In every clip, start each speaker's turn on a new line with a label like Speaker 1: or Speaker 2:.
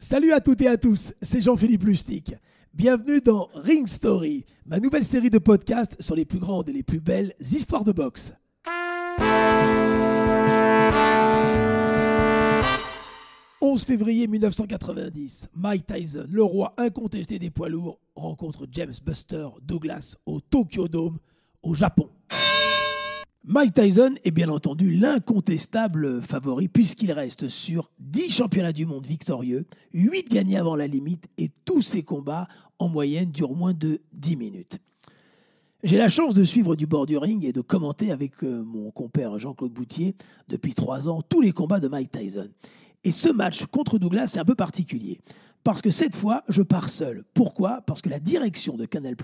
Speaker 1: Salut à toutes et à tous, c'est Jean-Philippe Lustig. Bienvenue dans Ring Story, ma nouvelle série de podcasts sur les plus grandes et les plus belles histoires de boxe. « 11 février 1990, Mike Tyson, le roi incontesté des poids lourds, rencontre James Buster Douglas au Tokyo Dome, au Japon. Mike Tyson est bien entendu l'incontestable favori puisqu'il reste sur 10 championnats du monde victorieux, 8 gagnés avant la limite et tous ses combats en moyenne durent moins de 10 minutes. J'ai la chance de suivre du bord du ring et de commenter avec euh, mon compère Jean-Claude Boutier depuis 3 ans tous les combats de Mike Tyson. Et ce match contre Douglas est un peu particulier. Parce que cette fois, je pars seul. Pourquoi? Parce que la direction de Canal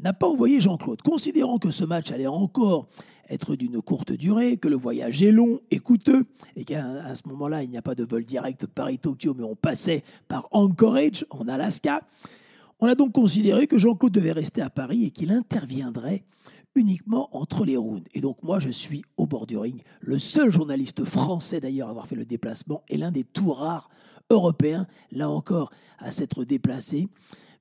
Speaker 1: n'a pas envoyé Jean-Claude, considérant que ce match allait encore être d'une courte durée, que le voyage est long et coûteux, et qu'à ce moment-là, il n'y a pas de vol direct Paris-Tokyo, mais on passait par Anchorage, en Alaska. On a donc considéré que Jean-Claude devait rester à Paris et qu'il interviendrait uniquement entre les rounds. Et donc moi, je suis au bord du ring, le seul journaliste français d'ailleurs à avoir fait le déplacement, et l'un des tout rares européens, là encore, à s'être déplacé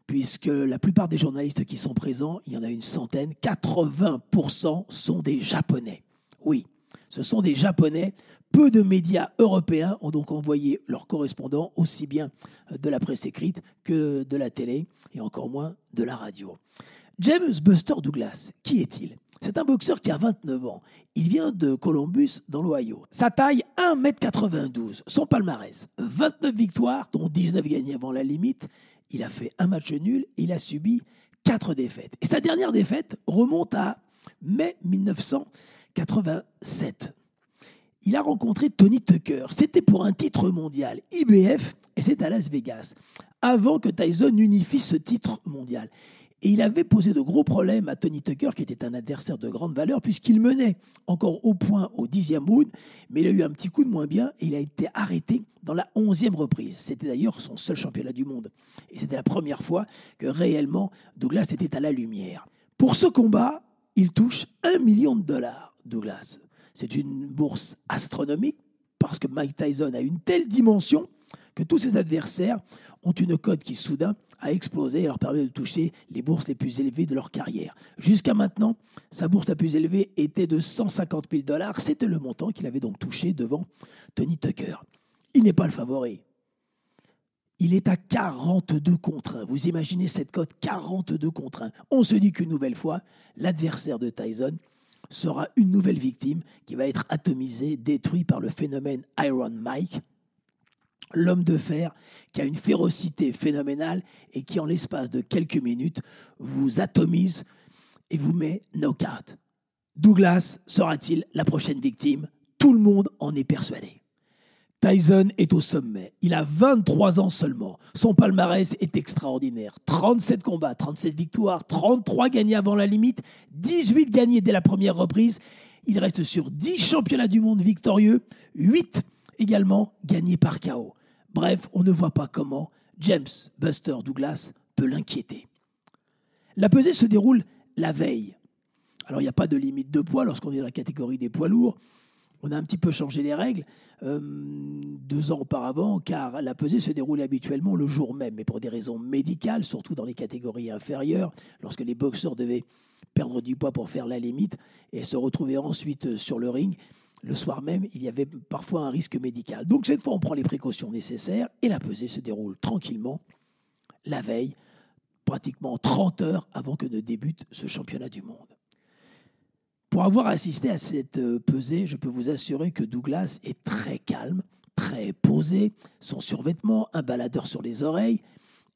Speaker 1: puisque la plupart des journalistes qui sont présents, il y en a une centaine, 80% sont des Japonais. Oui, ce sont des Japonais. Peu de médias européens ont donc envoyé leurs correspondants, aussi bien de la presse écrite que de la télé, et encore moins de la radio. James Buster Douglas, qui est-il? C'est un boxeur qui a 29 ans. Il vient de Columbus, dans l'Ohio. Sa taille, 1m92. Son palmarès, 29 victoires, dont 19 gagnées avant la limite, il a fait un match nul il a subi quatre défaites. Et sa dernière défaite remonte à mai 1987. Il a rencontré Tony Tucker. C'était pour un titre mondial IBF et c'est à Las Vegas, avant que Tyson unifie ce titre mondial. Et il avait posé de gros problèmes à Tony Tucker, qui était un adversaire de grande valeur, puisqu'il menait encore au point au dixième round, mais il a eu un petit coup de moins bien et il a été arrêté dans la onzième reprise. C'était d'ailleurs son seul championnat du monde. Et c'était la première fois que réellement Douglas était à la lumière. Pour ce combat, il touche un million de dollars, Douglas. C'est une bourse astronomique parce que Mike Tyson a une telle dimension que tous ses adversaires ont une cote qui soudain a explosé et leur permet de toucher les bourses les plus élevées de leur carrière. Jusqu'à maintenant, sa bourse la plus élevée était de 150 000 dollars. C'était le montant qu'il avait donc touché devant Tony Tucker. Il n'est pas le favori. Il est à 42 contre 1. Vous imaginez cette cote 42 contre 1. On se dit qu'une nouvelle fois, l'adversaire de Tyson sera une nouvelle victime qui va être atomisée, détruite par le phénomène Iron Mike, l'homme de fer qui a une férocité phénoménale et qui, en l'espace de quelques minutes, vous atomise et vous met knockout. Douglas sera-t-il la prochaine victime? Tout le monde en est persuadé. Tyson est au sommet. Il a 23 ans seulement. Son palmarès est extraordinaire. 37 combats, 37 victoires, 33 gagnés avant la limite, 18 gagnés dès la première reprise. Il reste sur 10 championnats du monde victorieux, 8 également gagnés par KO. Bref, on ne voit pas comment James Buster Douglas peut l'inquiéter. La pesée se déroule la veille. Alors il n'y a pas de limite de poids lorsqu'on est dans la catégorie des poids lourds. On a un petit peu changé les règles euh, deux ans auparavant, car la pesée se déroule habituellement le jour même, mais pour des raisons médicales, surtout dans les catégories inférieures, lorsque les boxeurs devaient perdre du poids pour faire la limite et se retrouver ensuite sur le ring le soir même, il y avait parfois un risque médical. Donc cette fois, on prend les précautions nécessaires et la pesée se déroule tranquillement la veille, pratiquement 30 heures avant que ne débute ce championnat du monde. Pour avoir assisté à cette euh, pesée, je peux vous assurer que Douglas est très calme, très posé, son survêtement, un baladeur sur les oreilles,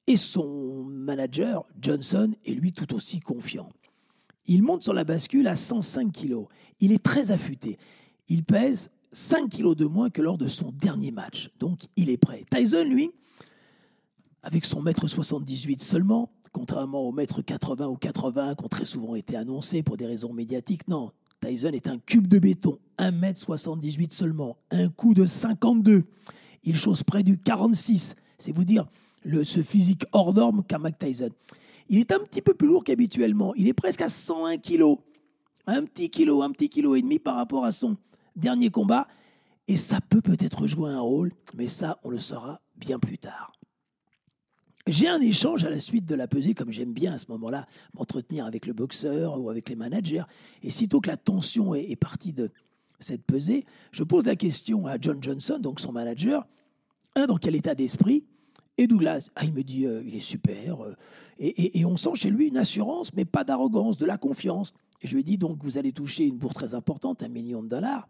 Speaker 1: et son manager, Johnson, est lui tout aussi confiant. Il monte sur la bascule à 105 kg. Il est très affûté. Il pèse 5 kilos de moins que lors de son dernier match. Donc il est prêt. Tyson, lui, avec son mètre 78 seulement, contrairement au mètre 80 ou 80 qui ont très souvent été annoncés pour des raisons médiatiques, non. Tyson est un cube de béton, 1 mètre 78 seulement, un coup de 52. Il chose près du 46. C'est vous dire ce physique hors norme qu'a Mac Tyson. Il est un petit peu plus lourd qu'habituellement. Il est presque à 101 kilos. Un petit kilo, un petit kilo et demi par rapport à son dernier combat. Et ça peut peut-être jouer un rôle, mais ça, on le saura bien plus tard. J'ai un échange à la suite de la pesée, comme j'aime bien à ce moment-là m'entretenir avec le boxeur ou avec les managers. Et sitôt que la tension est, partie de cette pesée, je pose la question à John Johnson, donc son manager, un, dans quel état d'esprit Et Douglas, ah, il me dit, euh, il est super. Euh, et, on sent chez lui une assurance, mais pas d'arrogance, de la confiance. Et je lui ai dit, donc vous allez toucher une bourse très importante, un million de dollars.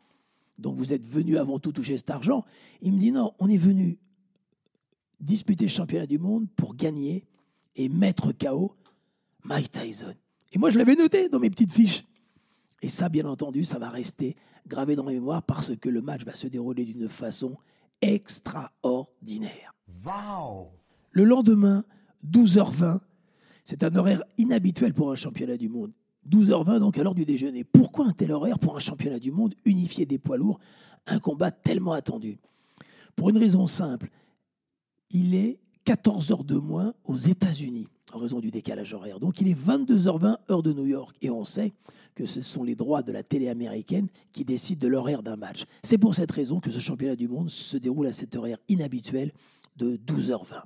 Speaker 1: Donc vous êtes venu avant tout toucher cet argent. Il me dit, non, on est venu disputer le championnat du monde pour gagner et mettre KO Mike Tyson. Et moi, je l'avais noté dans mes petites fiches. Et ça, bien entendu, ça va rester gravé dans ma mémoire parce que le match va se dérouler d'une façon extraordinaire. Le lendemain, 12h20, c'est un horaire inhabituel pour un championnat du monde. 12h20, donc à l'heure du déjeuner. Pourquoi un tel horaire pour un championnat du monde unifié des poids lourds Un combat tellement attendu? Pour une raison simple, il est 14 heures de moins aux États-Unis en raison du décalage horaire. Donc il est 22h20 heure de New York et on sait que ce sont les droits de la télé américaine qui décident de l'horaire d'un match. C'est pour cette raison que ce championnat du monde se déroule à cet horaire inhabituel de 12h20.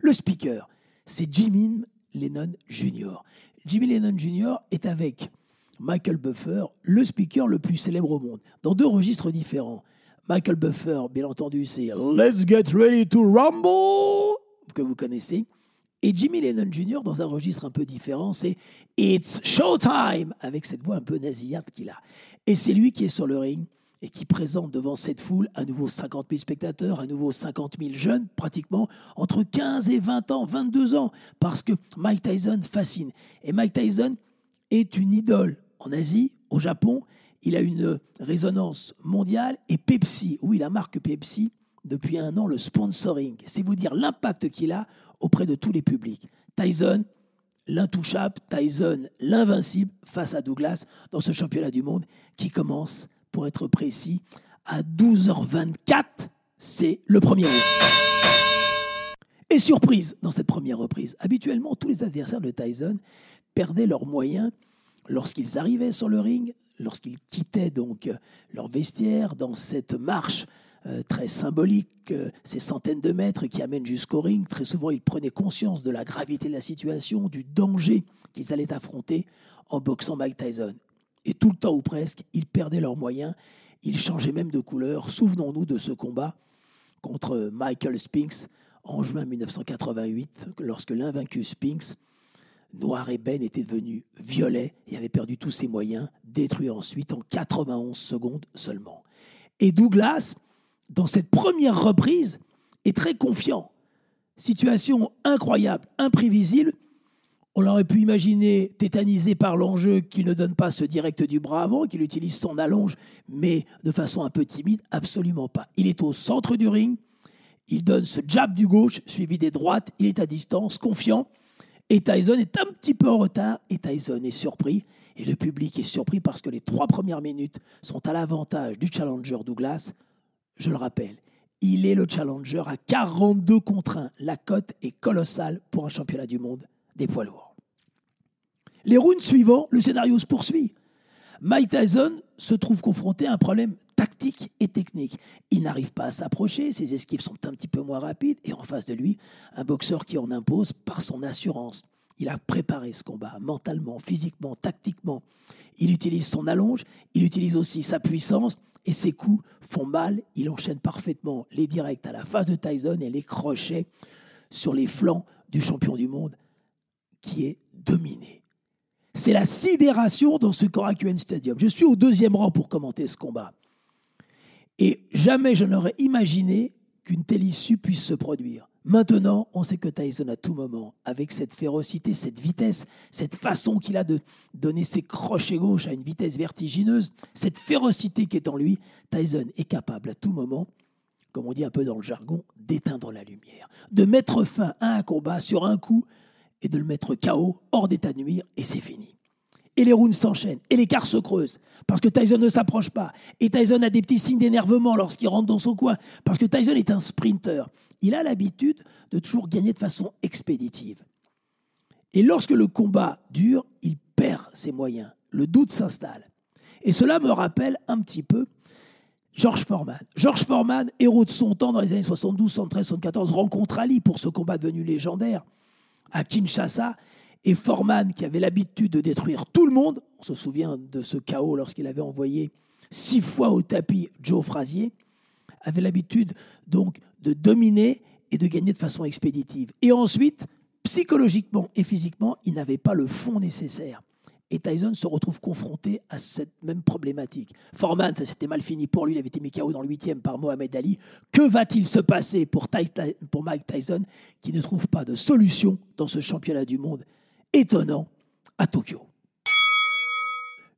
Speaker 1: Le speaker, c'est Jimmy Lennon Jr. Jimmy Lennon Jr. est avec Michael Buffer, le speaker le plus célèbre au monde, dans deux registres différents. Michael Buffer, bien entendu, c'est Let's get ready to rumble, que vous connaissez. Et Jimmy Lennon Jr., dans un registre un peu différent, c'est It's Showtime, avec cette voix un peu nasillarde qu'il a. Et c'est lui qui est sur le ring et qui présente devant cette foule à nouveau 50 000 spectateurs, à nouveau 50 000 jeunes, pratiquement entre 15 et 20 ans, 22 ans, parce que Mike Tyson fascine. Et Mike Tyson est une idole en Asie, au Japon, il a une résonance mondiale et Pepsi, oui, la marque Pepsi, depuis un an, le sponsoring. C'est vous dire l'impact qu'il a auprès de tous les publics. Tyson, l'intouchable, Tyson, l'invincible face à Douglas dans ce championnat du monde qui commence, pour être précis, à 12h24. C'est le premier. Et surprise dans cette première reprise. Habituellement, tous les adversaires de Tyson perdaient leurs moyens lorsqu'ils arrivaient sur le ring, lorsqu'ils quittaient donc euh, leur vestiaire dans cette marche euh, très symbolique, euh, ces centaines de mètres qui amènent jusqu'au ring, très souvent ils prenaient conscience de la gravité de la situation, du danger qu'ils allaient affronter en boxant Mike Tyson. Et tout le temps ou presque, ils perdaient leurs moyens, ils changeaient même de couleur. Souvenons-nous de ce combat contre Michael Spinks en juin 1988, lorsque l'invaincu Spinks Noir et Ben était devenu violet et avait perdu tous ses moyens, détruit ensuite en 91 secondes seulement. Et Douglas, dans cette première reprise, est très confiant. Situation incroyable, imprévisible. On l'aurait pu imaginer tétanisé par l'enjeu qu'il ne donne pas ce direct du bras avant, qu'il utilise son allonge, mais de façon un peu timide, absolument pas. Il est au centre du ring, il donne ce jab du gauche, suivi des droites, il est à distance, confiant. Et Tyson est un petit peu en retard et Tyson est surpris. Et le public est surpris parce que les trois premières minutes sont à l'avantage du challenger Douglas. Je le rappelle, il est le challenger à 42 contre 1. La cote est colossale pour un championnat du monde des poids lourds. Les rounds suivants, le scénario se poursuit. Mike Tyson se trouve confronté à un problème tactique et technique. Il n'arrive pas à s'approcher, ses esquives sont un petit peu moins rapides, et en face de lui, un boxeur qui en impose par son assurance. Il a préparé ce combat mentalement, physiquement, tactiquement. Il utilise son allonge, il utilise aussi sa puissance, et ses coups font mal. Il enchaîne parfaitement les directs à la face de Tyson et les crochets sur les flancs du champion du monde qui est dominé. C'est la sidération dans ce Korakuen Stadium. Je suis au deuxième rang pour commenter ce combat. Et jamais je n'aurais imaginé qu'une telle issue puisse se produire. Maintenant, on sait que Tyson, à tout moment, avec cette férocité, cette vitesse, cette façon qu'il a de donner ses crochets gauche à une vitesse vertigineuse, cette férocité qui est en lui, Tyson est capable à tout moment, comme on dit un peu dans le jargon, d'éteindre la lumière, de mettre fin à un combat sur un coup de le mettre KO, hors d'état de nuire, et c'est fini. Et les rounds s'enchaînent, et l'écart se creuse, parce que Tyson ne s'approche pas. Et Tyson a des petits signes d'énervement lorsqu'il rentre dans son coin, parce que Tyson est un sprinter. Il a l'habitude de toujours gagner de façon expéditive. Et lorsque le combat dure, il perd ses moyens. Le doute s'installe. Et cela me rappelle un petit peu George Foreman. George Foreman, héros de son temps dans les années 72, 73, 74, rencontre Ali pour ce combat devenu légendaire à Kinshasa. Et Foreman, qui avait l'habitude de détruire tout le monde, on se souvient de ce chaos lorsqu'il avait envoyé six fois au tapis Joe Frazier, avait l'habitude donc de dominer et de gagner de façon expéditive. Et ensuite, psychologiquement et physiquement, il n'avait pas le fond nécessaire. Et Tyson se retrouve confronté à cette même problématique. Foreman, ça s'était mal fini pour lui, il avait été mis KO dans le huitième par Mohamed Ali. Que va-t-il se passer pour, pour Mike Tyson qui ne trouve pas de solution dans ce championnat du monde étonnant à Tokyo?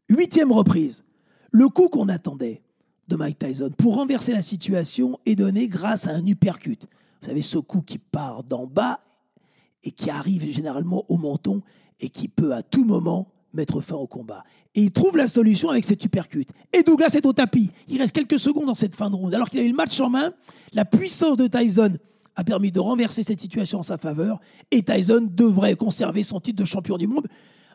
Speaker 1: Huitième reprise. Le coup qu'on attendait de Mike Tyson pour renverser la situation est donné grâce à un uppercut. Vous savez, ce coup qui part d'en bas et qui arrive généralement au menton et qui peut à tout moment mettre fin au combat. Et il trouve la solution avec cet uppercut. Et Douglas est au tapis. Il reste quelques secondes dans cette fin de round. Alors qu'il a eu le match en main, la puissance de Tyson a permis de renverser cette situation en sa faveur. Et Tyson devrait conserver son titre de champion du monde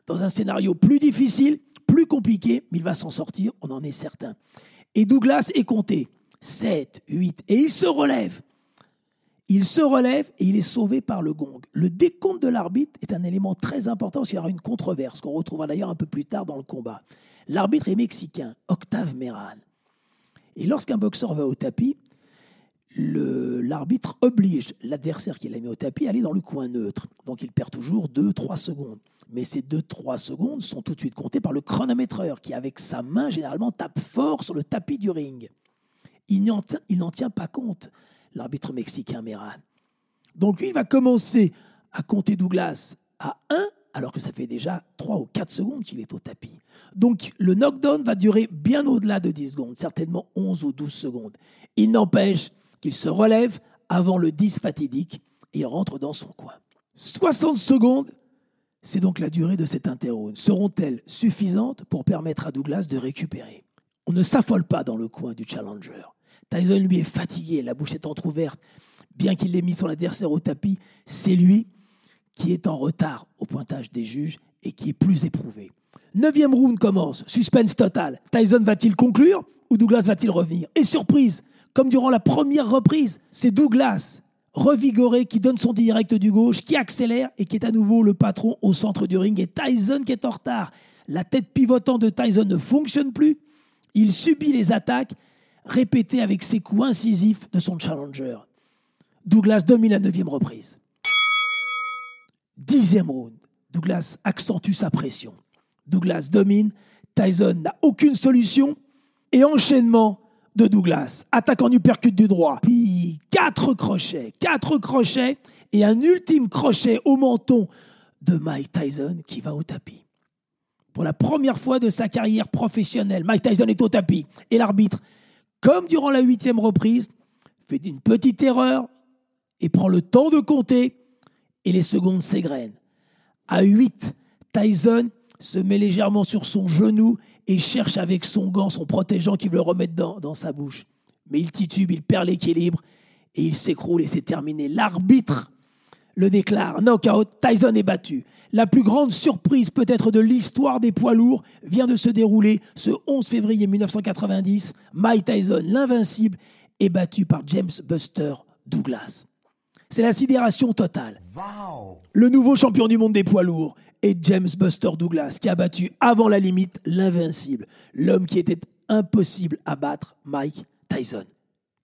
Speaker 1: dans un scénario plus difficile, plus compliqué, mais il va s'en sortir, on en est certain. Et Douglas est compté 7, 8, et il se relève. Il se relève et il est sauvé par le gong. Le décompte de l'arbitre est un élément très important parce qu'il y aura une controverse qu'on retrouvera d'ailleurs un peu plus tard dans le combat. L'arbitre est mexicain, Octave Meran. Et lorsqu'un boxeur va au tapis, l'arbitre oblige l'adversaire qui l'a mis au tapis à aller dans le coin neutre. Donc il perd toujours 2-3 secondes. Mais ces 2-3 secondes sont tout de suite comptées par le chronométreur qui, avec sa main, généralement tape fort sur le tapis du ring. Il n'en tient pas compte l'arbitre mexicain Meran. Donc lui, il va commencer à compter Douglas à 1, alors que ça fait déjà 3 ou 4 secondes qu'il est au tapis. Donc le knockdown va durer bien au-delà de 10 secondes, certainement 11 ou 12 secondes. Il n'empêche qu'il se relève avant le 10 fatidique et rentre dans son coin. 60 secondes, c'est donc la durée de cette interro. Seront-elles suffisantes pour permettre à Douglas de récupérer? On ne s'affole pas dans le coin du challenger. Tyson, lui, est fatigué, la bouche est entr'ouverte. Bien qu'il ait mis son adversaire au tapis, c'est lui qui est en retard au pointage des juges et qui est plus éprouvé. Neuvième round commence, suspense total. Tyson va-t-il conclure ou Douglas va-t-il revenir? Et surprise, comme durant la première reprise, c'est Douglas, revigoré, qui donne son direct du gauche, qui accélère et qui est à nouveau le patron au centre du ring. Et Tyson qui est en retard. La tête pivotante de Tyson ne fonctionne plus. Il subit les attaques répété avec ses coups incisifs de son challenger. Douglas domine la neuvième reprise. Dixième round. Douglas accentue sa pression. Douglas domine. Tyson n'a aucune solution. Et enchaînement de Douglas. Attaque en uppercut du droit. Puis quatre crochets. Quatre crochets. Et un ultime crochet au menton de Mike Tyson qui va au tapis. Pour la première fois de sa carrière professionnelle, Mike Tyson est au tapis. Et l'arbitre comme durant la huitième reprise, fait une petite erreur et prend le temps de compter et les secondes s'égrènent. À 8, Tyson se met légèrement sur son genou et cherche avec son gant, son protégeant qui veut le remettre dans, dans sa bouche. Mais il titube, il perd l'équilibre et il s'écroule et c'est terminé. L'arbitre le déclare knockout, Tyson est battu. La plus grande surprise peut-être de l'histoire des poids lourds vient de se dérouler ce 11 février 1990. Mike Tyson, l'invincible, est battu par James Buster Douglas. C'est la sidération totale. Le nouveau champion du monde des poids lourds est James Buster Douglas, qui a battu avant la limite l'invincible, l'homme qui était impossible à battre, Mike Tyson.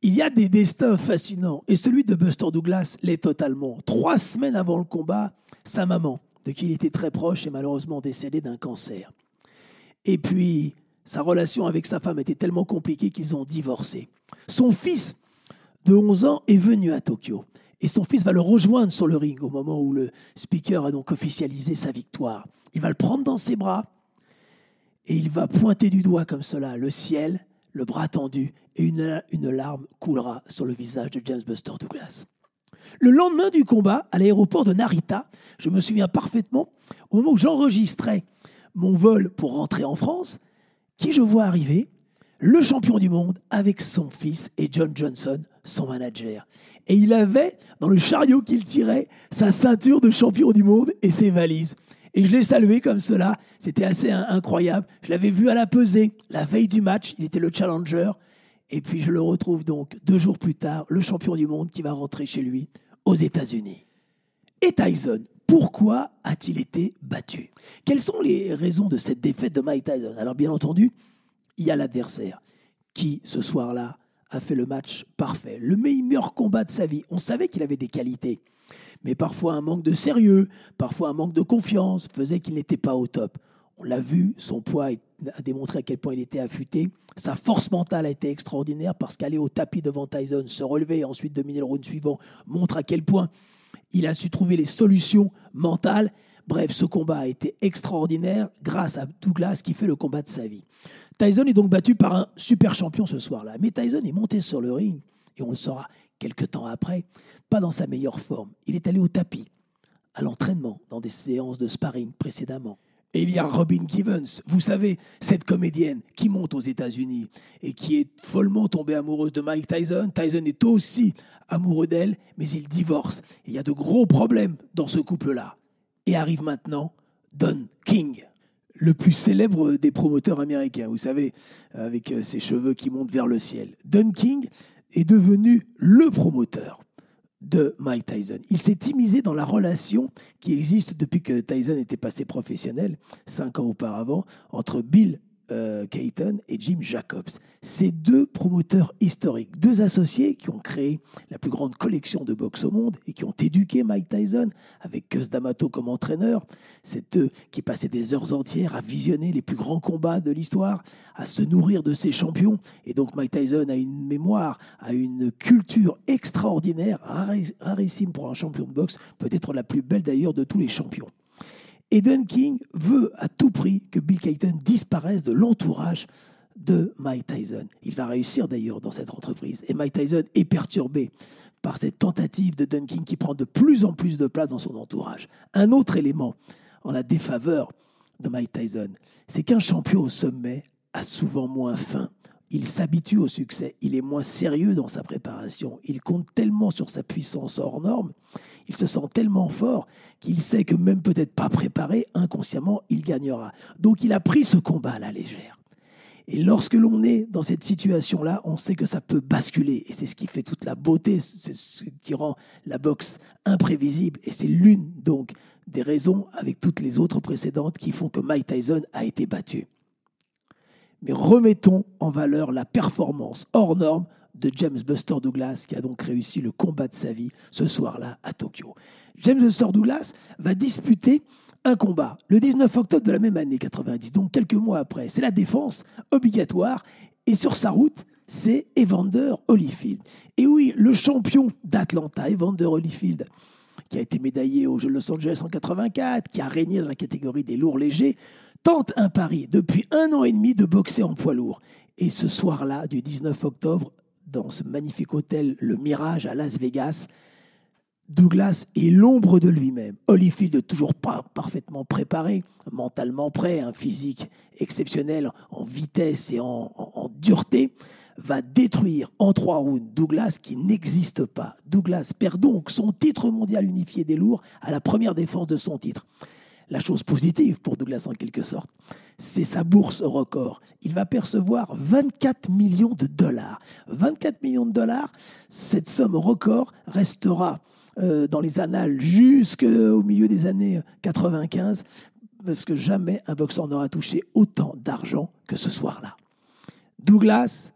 Speaker 1: Il y a des destins fascinants, et celui de Buster Douglas l'est totalement. Trois semaines avant le combat, sa maman, de qui il était très proche, est malheureusement décédée d'un cancer. Et puis, sa relation avec sa femme était tellement compliquée qu'ils ont divorcé. Son fils de 11 ans est venu à Tokyo. Et son fils va le rejoindre sur le ring au moment où le speaker a donc officialisé sa victoire. Il va le prendre dans ses bras et il va pointer du doigt comme cela le ciel, le bras tendu, et une, une larme coulera sur le visage de James Buster Douglas. Le lendemain du combat, à l'aéroport de Narita, je me souviens parfaitement, au moment où j'enregistrais mon vol pour rentrer en France, qui je vois arriver? Le champion du monde avec son fils et John Johnson, son manager. Et il avait, dans le chariot qu'il tirait, sa ceinture de champion du monde et ses valises. Et je l'ai salué comme cela. C'était assez incroyable. Je l'avais vu à la pesée, la veille du match. Il était le challenger. Et puis je le retrouve donc deux jours plus tard, le champion du monde qui va rentrer chez lui aux États-Unis. Et Tyson, pourquoi a-t-il été battu? Quelles sont les raisons de cette défaite de Mike Tyson? Alors bien entendu, il y a l'adversaire qui, ce soir-là, a fait le match parfait. Le meilleur combat de sa vie. On savait qu'il avait des qualités. Mais parfois un manque de sérieux, parfois un manque de confiance faisait qu'il n'était pas au top. On l'a vu, son poids a démontré à quel point il était affûté. Sa force mentale a été extraordinaire parce qu'aller au tapis devant Tyson, se relever et ensuite dominer le round suivant montre à quel point il a su trouver les solutions mentales. Bref, ce combat a été extraordinaire grâce à Douglas qui fait le combat de sa vie. Tyson est donc battu par un super champion ce soir-là. Mais Tyson est monté sur le ring, et on le saura quelques temps après, pas dans sa meilleure forme. Il est allé au tapis, à l'entraînement, dans des séances de sparring précédemment. Et il y a Robin Givens, vous savez, cette comédienne qui monte aux États-Unis et qui est follement tombée amoureuse de Mike Tyson. Tyson est aussi amoureux d'elle, mais ils divorcent. il y a de gros problèmes dans ce couple-là. Et arrive maintenant Don King, le plus célèbre des promoteurs américains, vous savez, avec ses cheveux qui montent vers le ciel. Don King est devenu le promoteur de Mike Tyson. Il s'est immisé dans la relation qui existe depuis que Tyson était passé professionnel, cinq ans auparavant, entre Bill euh, et Jim Jacobs. Ces deux promoteurs historiques, deux associés qui ont créé la plus grande collection de boxe au monde et qui ont éduqué Mike Tyson avec Cus D'Amato comme entraîneur. C'est eux qui passaient des heures entières à visionner les plus grands combats de l'histoire, à se nourrir de ces champions. Et donc Mike Tyson a une mémoire, a une culture extraordinaire, rarissime pour un champion de boxe, peut-être la plus belle d'ailleurs de tous les champions. Et King veut à tout prix que Bill Cayton disparaisse de l'entourage de Mike Tyson. Il va réussir d'ailleurs dans cette entreprise. Et Mike Tyson est perturbé par cette tentative de King qui prend de plus en plus de place dans son entourage. Un autre élément en la défaveur de Mike Tyson, c'est qu'un champion au sommet a souvent moins faim. Il s'habitue au succès, il est moins sérieux dans sa préparation, il compte tellement sur sa puissance hors norme il se sent tellement fort qu'il sait que même peut-être pas préparé, inconsciemment, il gagnera. Donc il a pris ce combat à la légère. Et lorsque l'on est dans cette situation-là, on sait que ça peut basculer. Et c'est ce qui fait toute la beauté, c'est ce qui rend la boxe imprévisible. Et c'est l'une donc des raisons, avec toutes les autres précédentes, qui font que Mike Tyson a été battu. Mais remettons en valeur la performance hors norme de James Buster Douglas, qui a donc réussi le combat de sa vie ce soir-là à Tokyo. James Buster Douglas va disputer un combat le 19 octobre de la même année 90, donc quelques mois après. C'est la défense obligatoire et sur sa route, c'est Evander Holyfield. Et oui, le champion d'Atlanta, Evander Holyfield, qui a été médaillé aux Jeux de Los Angeles en 84, qui a régné dans la catégorie des lourds légers, tente un pari depuis un an et demi de boxer en poids lourd. Et ce soir-là, du 19 octobre, dans ce magnifique hôtel, le Mirage à Las Vegas, Douglas est l'ombre de lui-même. Holyfield, toujours parfaitement préparé, mentalement prêt, un physique exceptionnel en vitesse et en, en dureté, va détruire en trois rounds Douglas qui n'existe pas. Douglas perd donc son titre mondial unifié des lourds à la première défense de son titre la chose positive pour Douglas en quelque sorte, c'est sa bourse record. Il va percevoir 24 millions de dollars. 24 millions de dollars, cette somme record restera euh, dans les annales jusqu'au milieu des années 95, parce que jamais un boxeur n'aura touché autant d'argent que ce soir-là. Douglas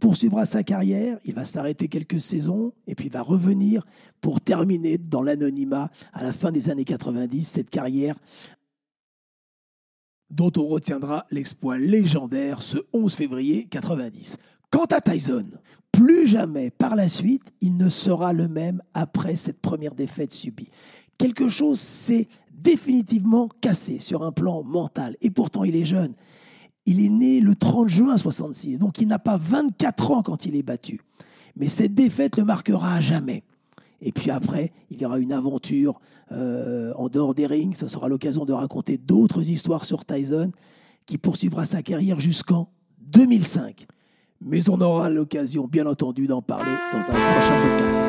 Speaker 1: poursuivra sa carrière, il va s'arrêter quelques saisons et puis va revenir pour terminer dans l'anonymat à la fin des années 90 cette carrière dont on retiendra l'exploit légendaire ce 11 février 90. Quant à Tyson, plus jamais par la suite, il ne sera le même après cette première défaite subie. Quelque chose s'est définitivement cassé sur un plan mental et pourtant il est jeune. Il est né le 30 juin 66, donc il n'a pas 24 ans quand il est battu. Mais cette défaite le marquera à jamais. Et puis après, il y aura une aventure euh, en dehors des rings. Ce sera l'occasion de raconter d'autres histoires sur Tyson qui poursuivra sa carrière jusqu'en 2005. Mais on aura l'occasion, bien entendu, d'en parler dans un prochain podcast.